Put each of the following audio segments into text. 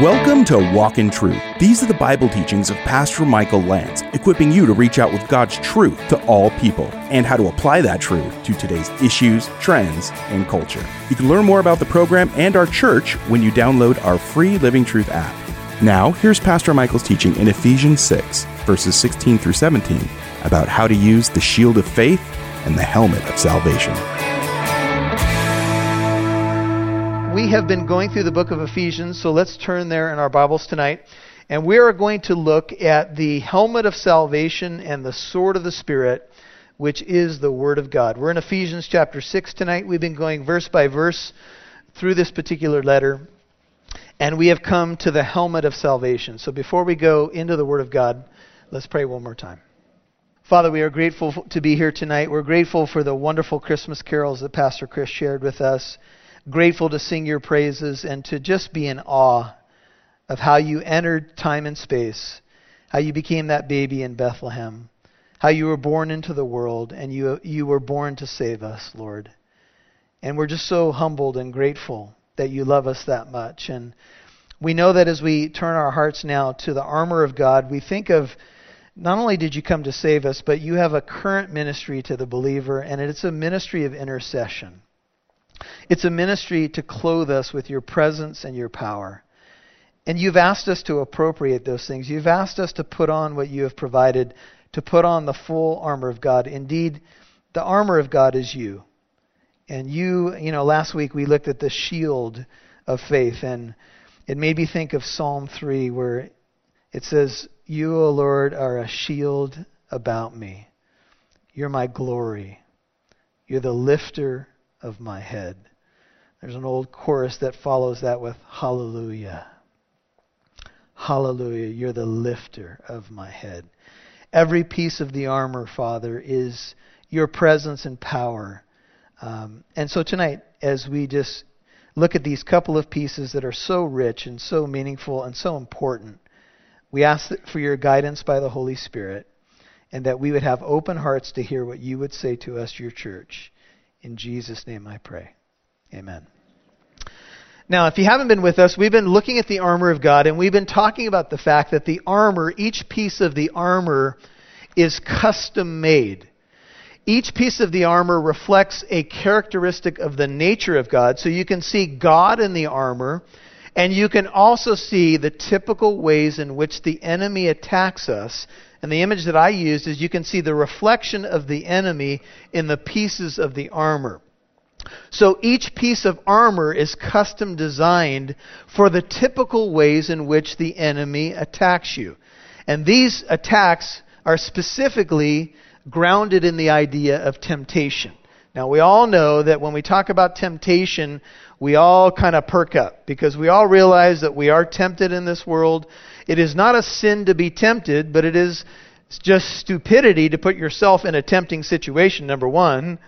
Welcome to Walk in Truth. These are the Bible teachings of Pastor Michael Lance, equipping you to reach out with God's truth to all people and how to apply that truth to today's issues, trends, and culture. You can learn more about the program and our church when you download our free Living Truth app. Now, here's Pastor Michael's teaching in Ephesians 6, verses 16 through 17, about how to use the shield of faith and the helmet of salvation. Have been going through the book of Ephesians, so let's turn there in our Bibles tonight. And we are going to look at the helmet of salvation and the sword of the Spirit, which is the Word of God. We're in Ephesians chapter 6 tonight. We've been going verse by verse through this particular letter, and we have come to the helmet of salvation. So before we go into the Word of God, let's pray one more time. Father, we are grateful to be here tonight. We're grateful for the wonderful Christmas carols that Pastor Chris shared with us grateful to sing your praises and to just be in awe of how you entered time and space, how you became that baby in Bethlehem, how you were born into the world, and you, you were born to save us, Lord. And we're just so humbled and grateful that you love us that much. And we know that as we turn our hearts now to the armor of God, we think of not only did you come to save us, but you have a current ministry to the believer, and it's a ministry of intercession. It's a ministry to clothe us with your presence and your power. And you've asked us to appropriate those things. You've asked us to put on what you have provided, to put on the full armor of God. Indeed, the armor of God is you. And you, you know, last week we looked at the shield of faith, and it made me think of Psalm 3, where it says, You, O Lord, are a shield about me. You're my glory. You're the lifter of my head. There's an old chorus that follows that with Hallelujah. Hallelujah. You're the lifter of my head. Every piece of the armor, Father, is your presence and power. Um, and so tonight, as we just look at these couple of pieces that are so rich and so meaningful and so important, we ask for your guidance by the Holy Spirit and that we would have open hearts to hear what you would say to us, your church. In Jesus' name I pray. Amen. Now, if you haven't been with us, we've been looking at the armor of God, and we've been talking about the fact that the armor, each piece of the armor, is custom made. Each piece of the armor reflects a characteristic of the nature of God. So you can see God in the armor, and you can also see the typical ways in which the enemy attacks us and the image that I used is you can see the reflection of the enemy in the pieces of the armor. So each piece of armor is custom designed for the typical ways in which the enemy attacks you. And these attacks are specifically grounded in the idea of temptation. Now, we all know that when we talk about temptation, we all kind of perk up because we all realize that we are tempted in this world it is not a sin to be tempted, but it is just stupidity to put yourself in a tempting situation, number one.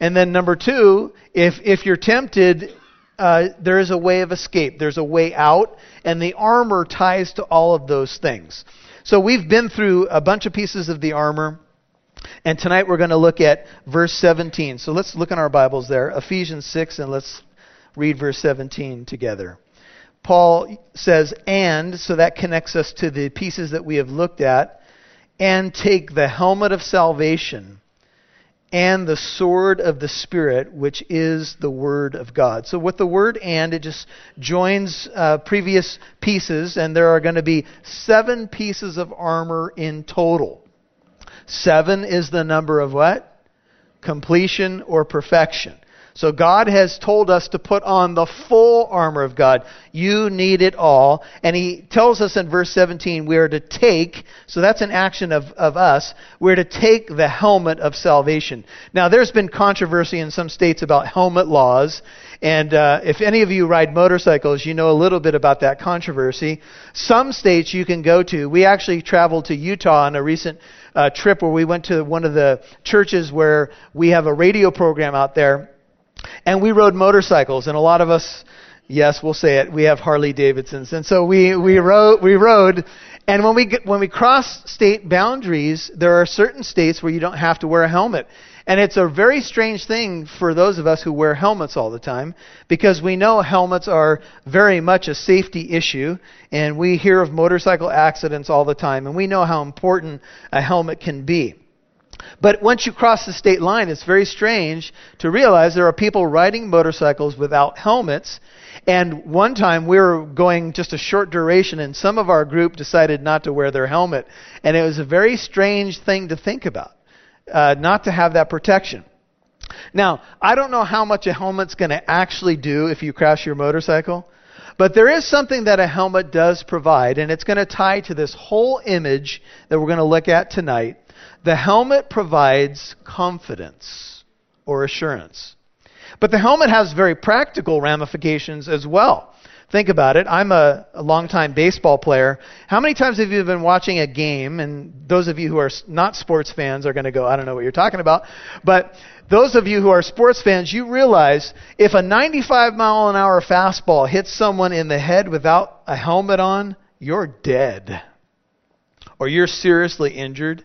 And then number two, if, if you're tempted, uh, there is a way of escape. There's a way out, and the armor ties to all of those things. So we've been through a bunch of pieces of the armor, and tonight we're going to look at verse 17. So let's look in our Bibles there, Ephesians 6, and let's read verse 17 together. Paul says, and, so that connects us to the pieces that we have looked at, and take the helmet of salvation and the sword of the Spirit, which is the Word of God. So, with the word and, it just joins uh, previous pieces, and there are going to be seven pieces of armor in total. Seven is the number of what? Completion or perfection. So God has told us to put on the full armor of God. You need it all. And he tells us in verse 17, we are to take, so that's an action of, of us, we're to take the helmet of salvation. Now, there's been controversy in some states about helmet laws. And uh, if any of you ride motorcycles, you know a little bit about that controversy. Some states you can go to. We actually traveled to Utah on a recent uh, trip where we went to one of the churches where we have a radio program out there and we rode motorcycles, and a lot of us, yes, we'll say it, we have Harley Davidsons, and so we we rode we rode. And when we get, when we cross state boundaries, there are certain states where you don't have to wear a helmet. And it's a very strange thing for those of us who wear helmets all the time because we know helmets are very much a safety issue and we hear of motorcycle accidents all the time and we know how important a helmet can be. But once you cross the state line, it's very strange to realize there are people riding motorcycles without helmets. And one time we were going just a short duration, and some of our group decided not to wear their helmet. And it was a very strange thing to think about uh, not to have that protection. Now, I don't know how much a helmet's going to actually do if you crash your motorcycle, but there is something that a helmet does provide, and it's going to tie to this whole image that we're going to look at tonight. The helmet provides confidence or assurance. But the helmet has very practical ramifications as well. Think about it. I'm a, a longtime baseball player. How many times have you been watching a game? And those of you who are not sports fans are going to go, I don't know what you're talking about. But those of you who are sports fans, you realize if a 95 mile an hour fastball hits someone in the head without a helmet on, you're dead. Or you're seriously injured.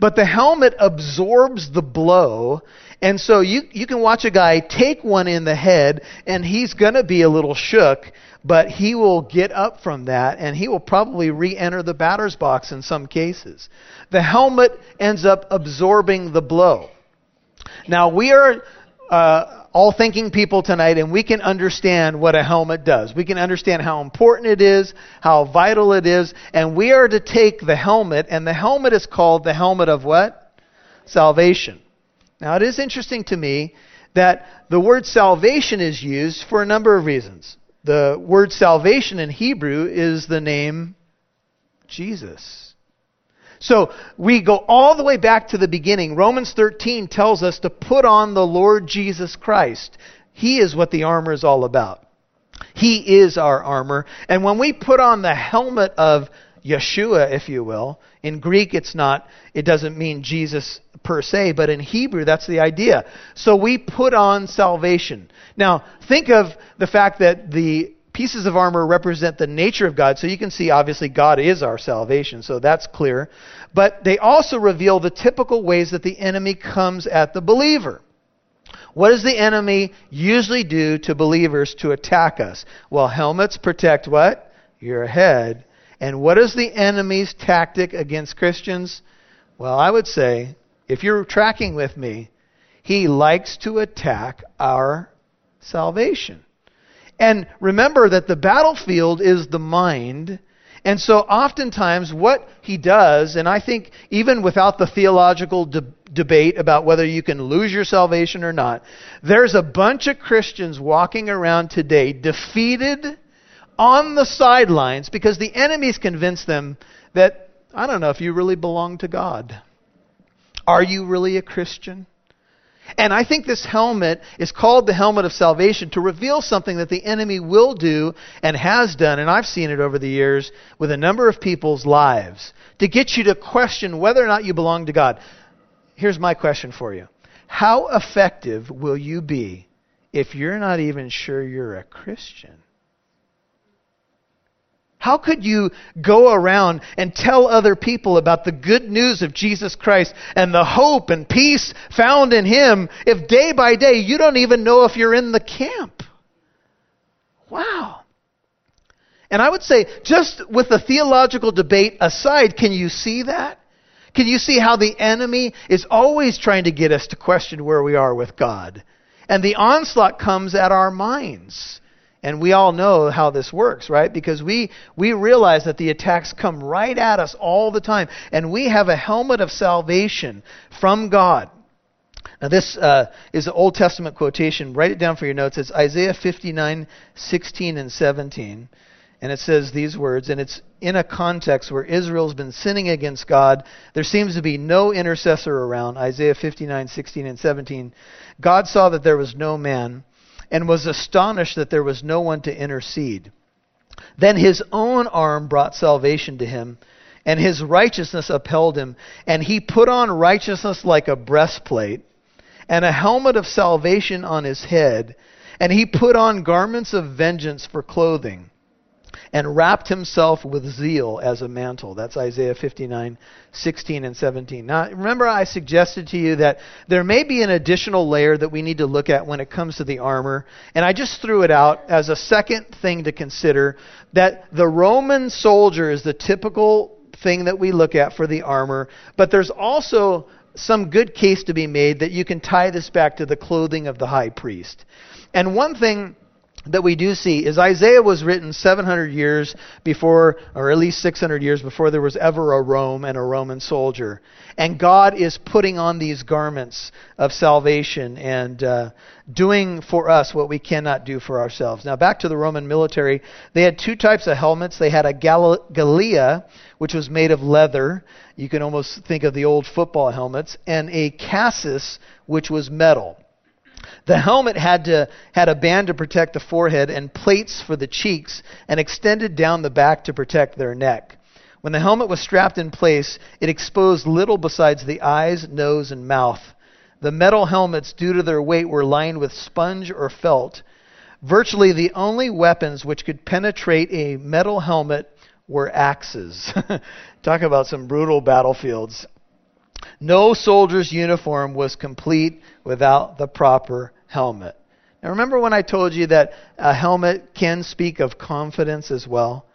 But the helmet absorbs the blow and so you, you can watch a guy take one in the head, and he's going to be a little shook, but he will get up from that, and he will probably re enter the batter's box in some cases. The helmet ends up absorbing the blow. Now, we are uh, all thinking people tonight, and we can understand what a helmet does. We can understand how important it is, how vital it is, and we are to take the helmet, and the helmet is called the helmet of what? Salvation. Now, it is interesting to me that the word salvation is used for a number of reasons. The word salvation in Hebrew is the name Jesus. So we go all the way back to the beginning. Romans 13 tells us to put on the Lord Jesus Christ. He is what the armor is all about. He is our armor. And when we put on the helmet of Yeshua, if you will, in Greek it's not, it doesn't mean Jesus per se, but in Hebrew that's the idea. So we put on salvation. Now, think of the fact that the pieces of armor represent the nature of God. So you can see, obviously, God is our salvation. So that's clear. But they also reveal the typical ways that the enemy comes at the believer. What does the enemy usually do to believers to attack us? Well, helmets protect what? Your head. And what is the enemy's tactic against Christians? Well, I would say, if you're tracking with me, he likes to attack our salvation. And remember that the battlefield is the mind. And so oftentimes what he does, and I think even without the theological de- debate about whether you can lose your salvation or not, there's a bunch of Christians walking around today defeated on the sidelines because the enemies convinced them that, I don't know if you really belong to God. Are you really a Christian? And I think this helmet is called the helmet of salvation to reveal something that the enemy will do and has done, and I've seen it over the years with a number of people's lives, to get you to question whether or not you belong to God. Here's my question for you How effective will you be if you're not even sure you're a Christian? How could you go around and tell other people about the good news of Jesus Christ and the hope and peace found in Him if day by day you don't even know if you're in the camp? Wow. And I would say, just with the theological debate aside, can you see that? Can you see how the enemy is always trying to get us to question where we are with God? And the onslaught comes at our minds. And we all know how this works, right? Because we, we realize that the attacks come right at us all the time. And we have a helmet of salvation from God. Now, this uh, is an Old Testament quotation. Write it down for your notes. It's Isaiah 59, 16, and 17. And it says these words, and it's in a context where Israel's been sinning against God. There seems to be no intercessor around. Isaiah 59, 16, and 17. God saw that there was no man and was astonished that there was no one to intercede. Then his own arm brought salvation to him, and his righteousness upheld him. And he put on righteousness like a breastplate, and a helmet of salvation on his head, and he put on garments of vengeance for clothing. And wrapped himself with zeal as a mantle. That's Isaiah 59, 16 and 17. Now, remember I suggested to you that there may be an additional layer that we need to look at when it comes to the armor, and I just threw it out as a second thing to consider that the Roman soldier is the typical thing that we look at for the armor, but there's also some good case to be made that you can tie this back to the clothing of the high priest. And one thing that we do see is Isaiah was written 700 years before, or at least 600 years before there was ever a Rome and a Roman soldier. And God is putting on these garments of salvation and uh, doing for us what we cannot do for ourselves. Now, back to the Roman military, they had two types of helmets. They had a gal- which was made of leather. You can almost think of the old football helmets, and a cassis, which was metal. The helmet had to had a band to protect the forehead and plates for the cheeks and extended down the back to protect their neck. When the helmet was strapped in place, it exposed little besides the eyes, nose, and mouth. The metal helmets, due to their weight, were lined with sponge or felt. Virtually the only weapons which could penetrate a metal helmet were axes. Talk about some brutal battlefields. No soldier's uniform was complete without the proper helmet. Now, remember when I told you that a helmet can speak of confidence as well?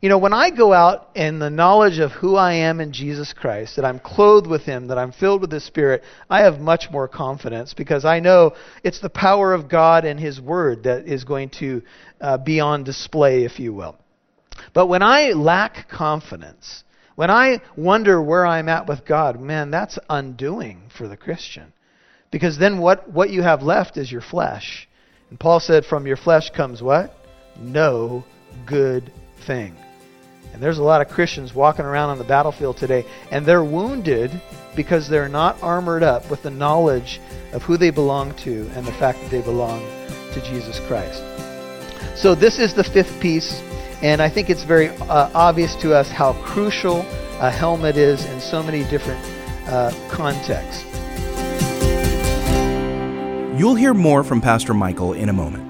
You know, when I go out in the knowledge of who I am in Jesus Christ, that I'm clothed with Him, that I'm filled with the Spirit, I have much more confidence because I know it's the power of God and His Word that is going to uh, be on display, if you will. But when I lack confidence, when I wonder where I'm at with God, man, that's undoing for the Christian. Because then what, what you have left is your flesh. And Paul said, From your flesh comes what? No good thing. And there's a lot of Christians walking around on the battlefield today, and they're wounded because they're not armored up with the knowledge of who they belong to and the fact that they belong to Jesus Christ. So, this is the fifth piece, and I think it's very uh, obvious to us how crucial a helmet is in so many different uh, contexts. You'll hear more from Pastor Michael in a moment.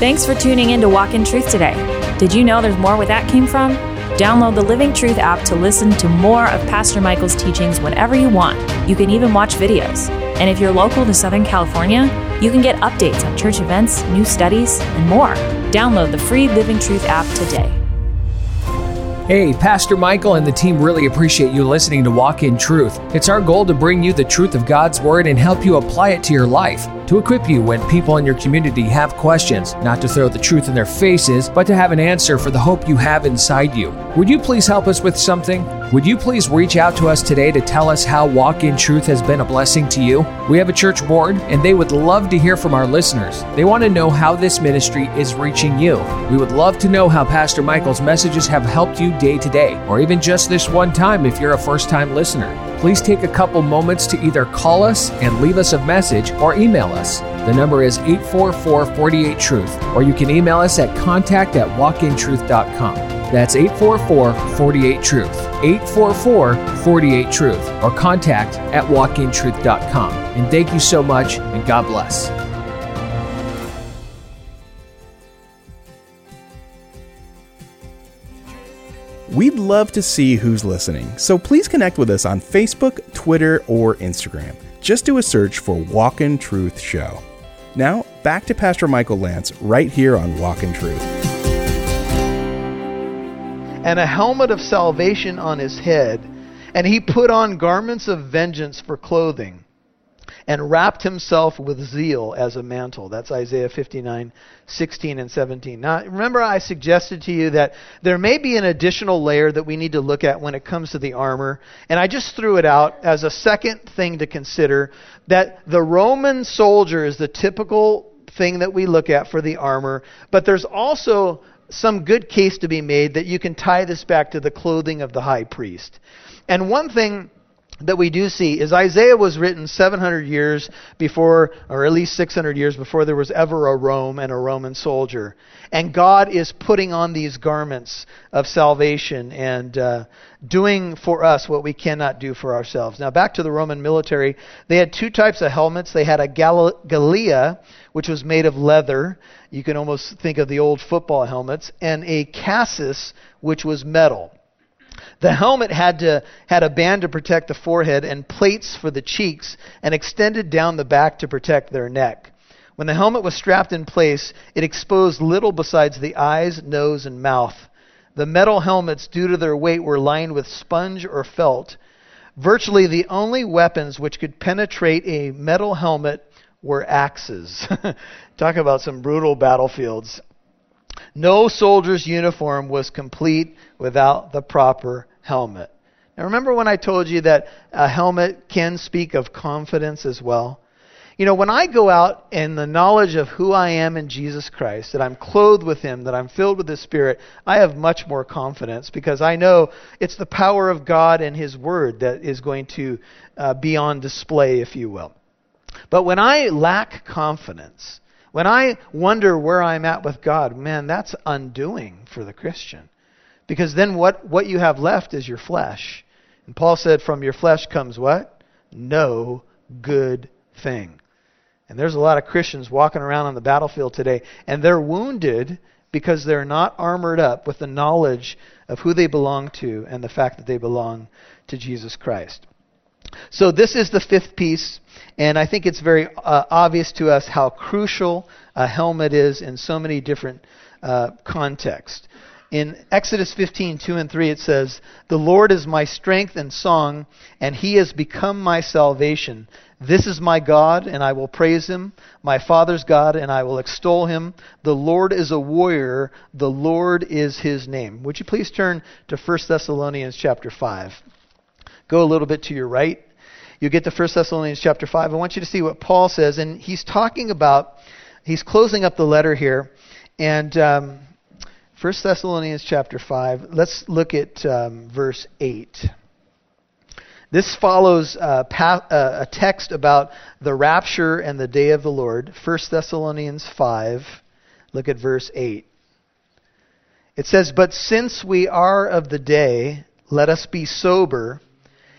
Thanks for tuning in to Walk in Truth today. Did you know there's more where that came from? Download the Living Truth app to listen to more of Pastor Michael's teachings whenever you want. You can even watch videos. And if you're local to Southern California, you can get updates on church events, new studies, and more. Download the free Living Truth app today. Hey, Pastor Michael and the team really appreciate you listening to Walk in Truth. It's our goal to bring you the truth of God's Word and help you apply it to your life, to equip you when people in your community have questions, not to throw the truth in their faces, but to have an answer for the hope you have inside you. Would you please help us with something? Would you please reach out to us today to tell us how Walk in Truth has been a blessing to you? We have a church board, and they would love to hear from our listeners. They want to know how this ministry is reaching you. We would love to know how Pastor Michael's messages have helped you day to day, or even just this one time if you're a first time listener. Please take a couple moments to either call us and leave us a message or email us. The number is 844 48 Truth, or you can email us at contact at walkintruth.com. That's 844 48 Truth. 844 48 Truth, or contact at walkintruth.com. And thank you so much, and God bless. We'd love to see who's listening, so please connect with us on Facebook, Twitter, or Instagram. Just do a search for Walk in Truth Show. Now, back to Pastor Michael Lance right here on Walk in Truth. And a helmet of salvation on his head, and he put on garments of vengeance for clothing and wrapped himself with zeal as a mantle. That's Isaiah 59, 16 and 17. Now, remember, I suggested to you that there may be an additional layer that we need to look at when it comes to the armor, and I just threw it out as a second thing to consider that the Roman soldier is the typical thing that we look at for the armor, but there's also some good case to be made that you can tie this back to the clothing of the high priest. And one thing that we do see is Isaiah was written 700 years before, or at least 600 years before there was ever a Rome and a Roman soldier. And God is putting on these garments of salvation and uh, doing for us what we cannot do for ourselves. Now, back to the Roman military, they had two types of helmets. They had a galea, which was made of leather. You can almost think of the old football helmets, and a cassis, which was metal. The helmet had, to, had a band to protect the forehead and plates for the cheeks and extended down the back to protect their neck. When the helmet was strapped in place, it exposed little besides the eyes, nose, and mouth. The metal helmets, due to their weight, were lined with sponge or felt. Virtually the only weapons which could penetrate a metal helmet were axes. Talk about some brutal battlefields. No soldier's uniform was complete without the proper helmet. Now, remember when I told you that a helmet can speak of confidence as well? You know, when I go out in the knowledge of who I am in Jesus Christ, that I'm clothed with Him, that I'm filled with the Spirit, I have much more confidence because I know it's the power of God and His Word that is going to uh, be on display, if you will. But when I lack confidence, when I wonder where I'm at with God, man, that's undoing for the Christian. Because then what, what you have left is your flesh. And Paul said, From your flesh comes what? No good thing. And there's a lot of Christians walking around on the battlefield today, and they're wounded because they're not armored up with the knowledge of who they belong to and the fact that they belong to Jesus Christ. So, this is the fifth piece, and I think it's very uh, obvious to us how crucial a helmet is in so many different uh, contexts. In Exodus 15, 2 and 3, it says, The Lord is my strength and song, and he has become my salvation. This is my God, and I will praise him, my Father's God, and I will extol him. The Lord is a warrior, the Lord is his name. Would you please turn to 1 Thessalonians chapter 5? Go a little bit to your right. You'll get to 1 Thessalonians chapter 5. I want you to see what Paul says. And he's talking about, he's closing up the letter here. And um, 1 Thessalonians chapter 5, let's look at um, verse 8. This follows uh, pa- uh, a text about the rapture and the day of the Lord. 1 Thessalonians 5, look at verse 8. It says, But since we are of the day, let us be sober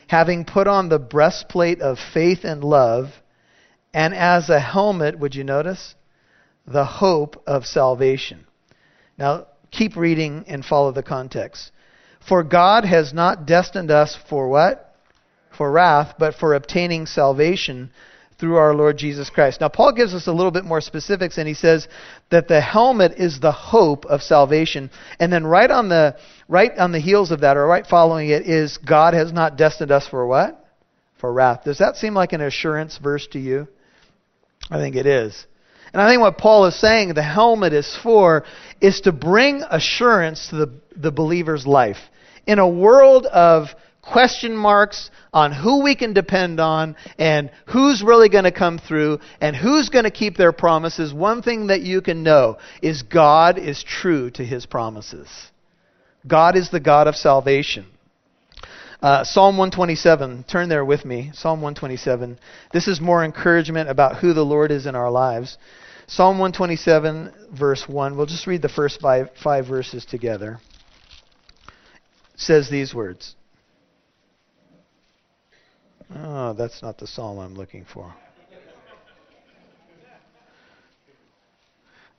having put on the breastplate of faith and love, and as a helmet, would you notice? The hope of salvation. Now, keep reading and follow the context. For God has not destined us for what? For wrath, but for obtaining salvation through our Lord Jesus Christ. Now, Paul gives us a little bit more specifics, and he says that the helmet is the hope of salvation. And then right on the right on the heels of that, or right following it, is God has not destined us for what? For wrath. Does that seem like an assurance verse to you? I think it is. And I think what Paul is saying the helmet is for is to bring assurance to the, the believer's life. In a world of question marks on who we can depend on and who's really going to come through and who's going to keep their promises, one thing that you can know is God is true to his promises. God is the God of salvation. Uh, Psalm 127, turn there with me. Psalm 127. This is more encouragement about who the Lord is in our lives. Psalm 127, verse 1. We'll just read the first five, five verses together. Says these words Oh, that's not the psalm I'm looking for.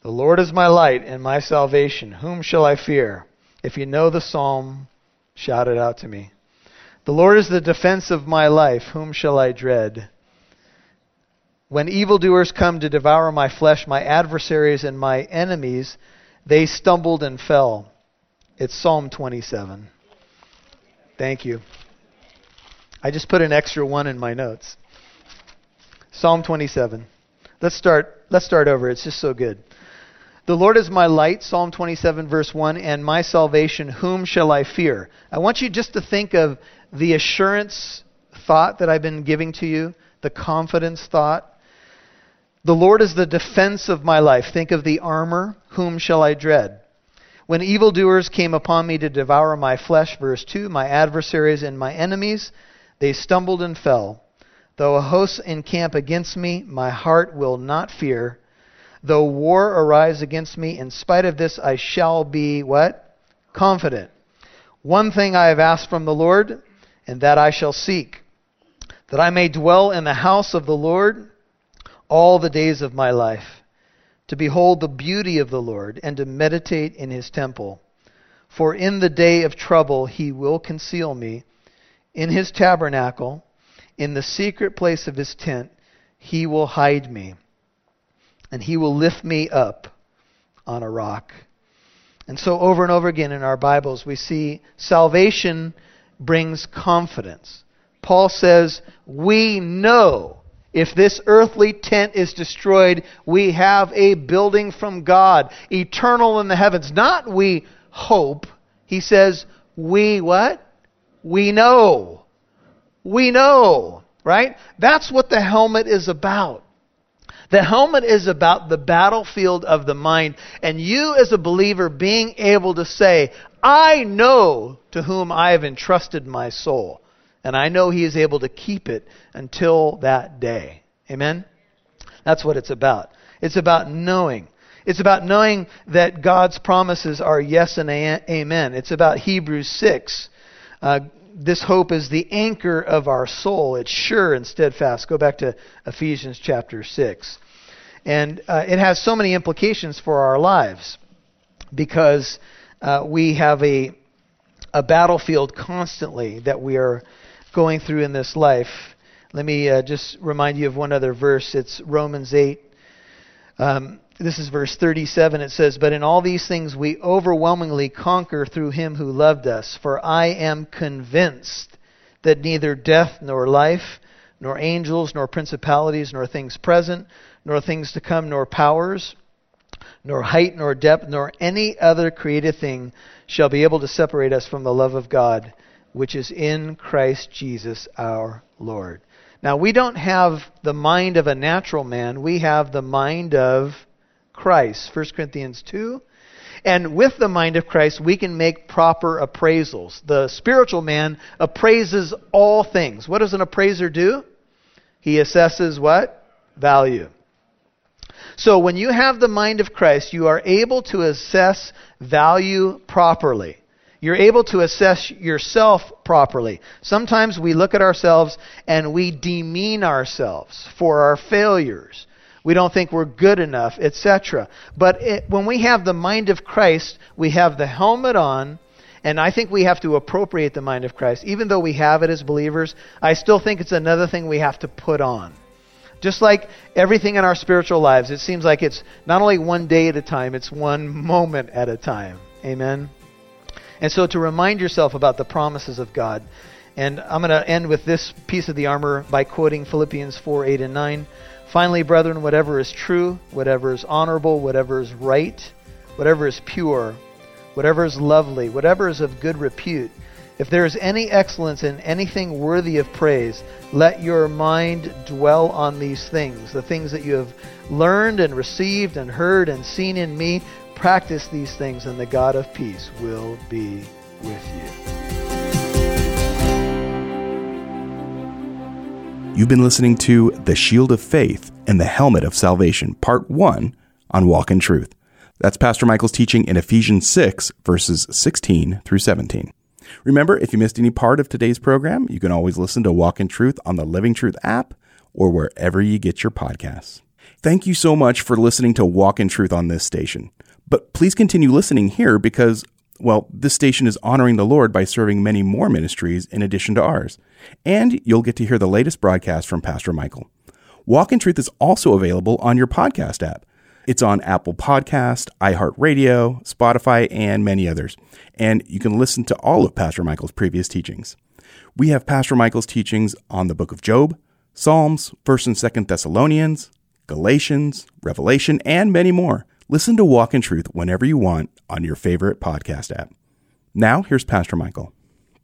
The Lord is my light and my salvation. Whom shall I fear? If you know the psalm, shout it out to me. The Lord is the defense of my life. Whom shall I dread? When evildoers come to devour my flesh, my adversaries and my enemies, they stumbled and fell. It's Psalm 27. Thank you. I just put an extra one in my notes. Psalm 27. Let's start let's start over. It's just so good. The Lord is my light, Psalm 27 verse 1, and my salvation, whom shall I fear? I want you just to think of the assurance thought that I've been giving to you, the confidence thought. The Lord is the defense of my life. Think of the armor, whom shall I dread? When evildoers came upon me to devour my flesh, verse 2, my adversaries and my enemies, They stumbled and fell. Though a host encamp against me, my heart will not fear. Though war arise against me, in spite of this I shall be what? Confident. One thing I have asked from the Lord, and that I shall seek, that I may dwell in the house of the Lord all the days of my life, to behold the beauty of the Lord, and to meditate in his temple. For in the day of trouble he will conceal me. In his tabernacle, in the secret place of his tent, he will hide me, and he will lift me up on a rock. And so, over and over again in our Bibles, we see salvation brings confidence. Paul says, We know if this earthly tent is destroyed, we have a building from God, eternal in the heavens. Not we hope. He says, We what? We know. We know, right? That's what the helmet is about. The helmet is about the battlefield of the mind, and you as a believer being able to say, I know to whom I have entrusted my soul, and I know he is able to keep it until that day. Amen? That's what it's about. It's about knowing. It's about knowing that God's promises are yes and amen. It's about Hebrews 6. Uh, this hope is the anchor of our soul. It's sure and steadfast. Go back to Ephesians chapter 6. And uh, it has so many implications for our lives because uh, we have a, a battlefield constantly that we are going through in this life. Let me uh, just remind you of one other verse. It's Romans 8. Um, this is verse 37. It says, But in all these things we overwhelmingly conquer through him who loved us. For I am convinced that neither death nor life, nor angels, nor principalities, nor things present, nor things to come, nor powers, nor height, nor depth, nor any other created thing shall be able to separate us from the love of God, which is in Christ Jesus our Lord. Now, we don't have the mind of a natural man, we have the mind of Christ. 1 Corinthians 2. And with the mind of Christ, we can make proper appraisals. The spiritual man appraises all things. What does an appraiser do? He assesses what? Value. So when you have the mind of Christ, you are able to assess value properly. You're able to assess yourself properly. Sometimes we look at ourselves and we demean ourselves for our failures we don't think we're good enough, etc. But it, when we have the mind of Christ, we have the helmet on, and I think we have to appropriate the mind of Christ. Even though we have it as believers, I still think it's another thing we have to put on. Just like everything in our spiritual lives, it seems like it's not only one day at a time, it's one moment at a time. Amen? And so to remind yourself about the promises of God. And I'm going to end with this piece of the armor by quoting Philippians 4 8 and 9. Finally, brethren, whatever is true, whatever is honorable, whatever is right, whatever is pure, whatever is lovely, whatever is of good repute, if there is any excellence in anything worthy of praise, let your mind dwell on these things, the things that you have learned and received and heard and seen in me. Practice these things, and the God of peace will be with you. You've been listening to The Shield of Faith and the Helmet of Salvation, Part 1 on Walk in Truth. That's Pastor Michael's teaching in Ephesians 6, verses 16 through 17. Remember, if you missed any part of today's program, you can always listen to Walk in Truth on the Living Truth app or wherever you get your podcasts. Thank you so much for listening to Walk in Truth on this station. But please continue listening here because well, this station is honoring the Lord by serving many more ministries in addition to ours. And you'll get to hear the latest broadcast from Pastor Michael. Walk in Truth is also available on your podcast app. It's on Apple Podcast, iHeartRadio, Spotify, and many others. And you can listen to all of Pastor Michael's previous teachings. We have Pastor Michael's teachings on the book of Job, Psalms, 1st and 2nd Thessalonians, Galatians, Revelation, and many more. Listen to Walk in Truth whenever you want on your favorite podcast app. Now, here's Pastor Michael.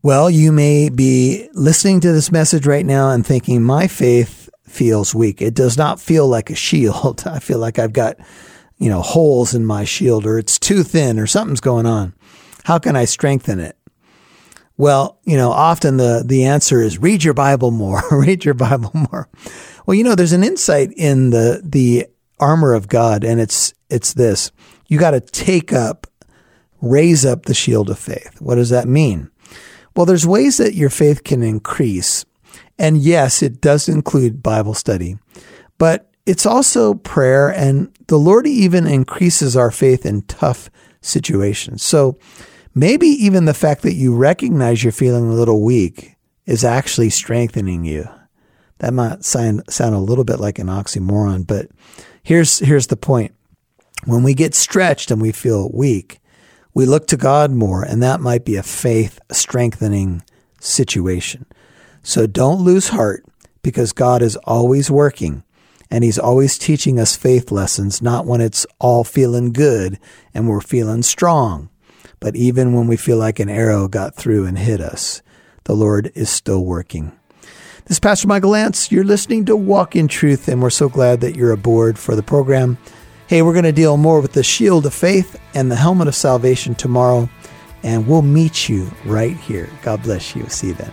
Well, you may be listening to this message right now and thinking, my faith feels weak. It does not feel like a shield. I feel like I've got, you know, holes in my shield or it's too thin or something's going on. How can I strengthen it? Well, you know, often the, the answer is read your Bible more, read your Bible more. Well, you know, there's an insight in the, the armor of God, and it's, it's this. You got to take up, raise up the shield of faith. What does that mean? Well, there's ways that your faith can increase. And yes, it does include Bible study, but it's also prayer and the Lord even increases our faith in tough situations. So maybe even the fact that you recognize you're feeling a little weak is actually strengthening you. That might sound, a little bit like an oxymoron, but here's, here's the point. When we get stretched and we feel weak, we look to God more, and that might be a faith strengthening situation. So don't lose heart because God is always working and He's always teaching us faith lessons, not when it's all feeling good and we're feeling strong, but even when we feel like an arrow got through and hit us. The Lord is still working. This is Pastor Michael Lance. You're listening to Walk in Truth, and we're so glad that you're aboard for the program. Hey, we're going to deal more with the shield of faith and the helmet of salvation tomorrow, and we'll meet you right here. God bless you. See you then.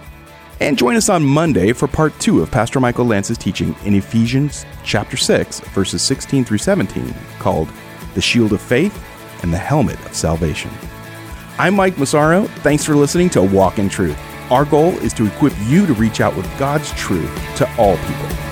And join us on Monday for part two of Pastor Michael Lance's teaching in Ephesians chapter 6, verses 16 through 17, called The Shield of Faith and the Helmet of Salvation. I'm Mike Massaro. Thanks for listening to Walk in Truth. Our goal is to equip you to reach out with God's truth to all people.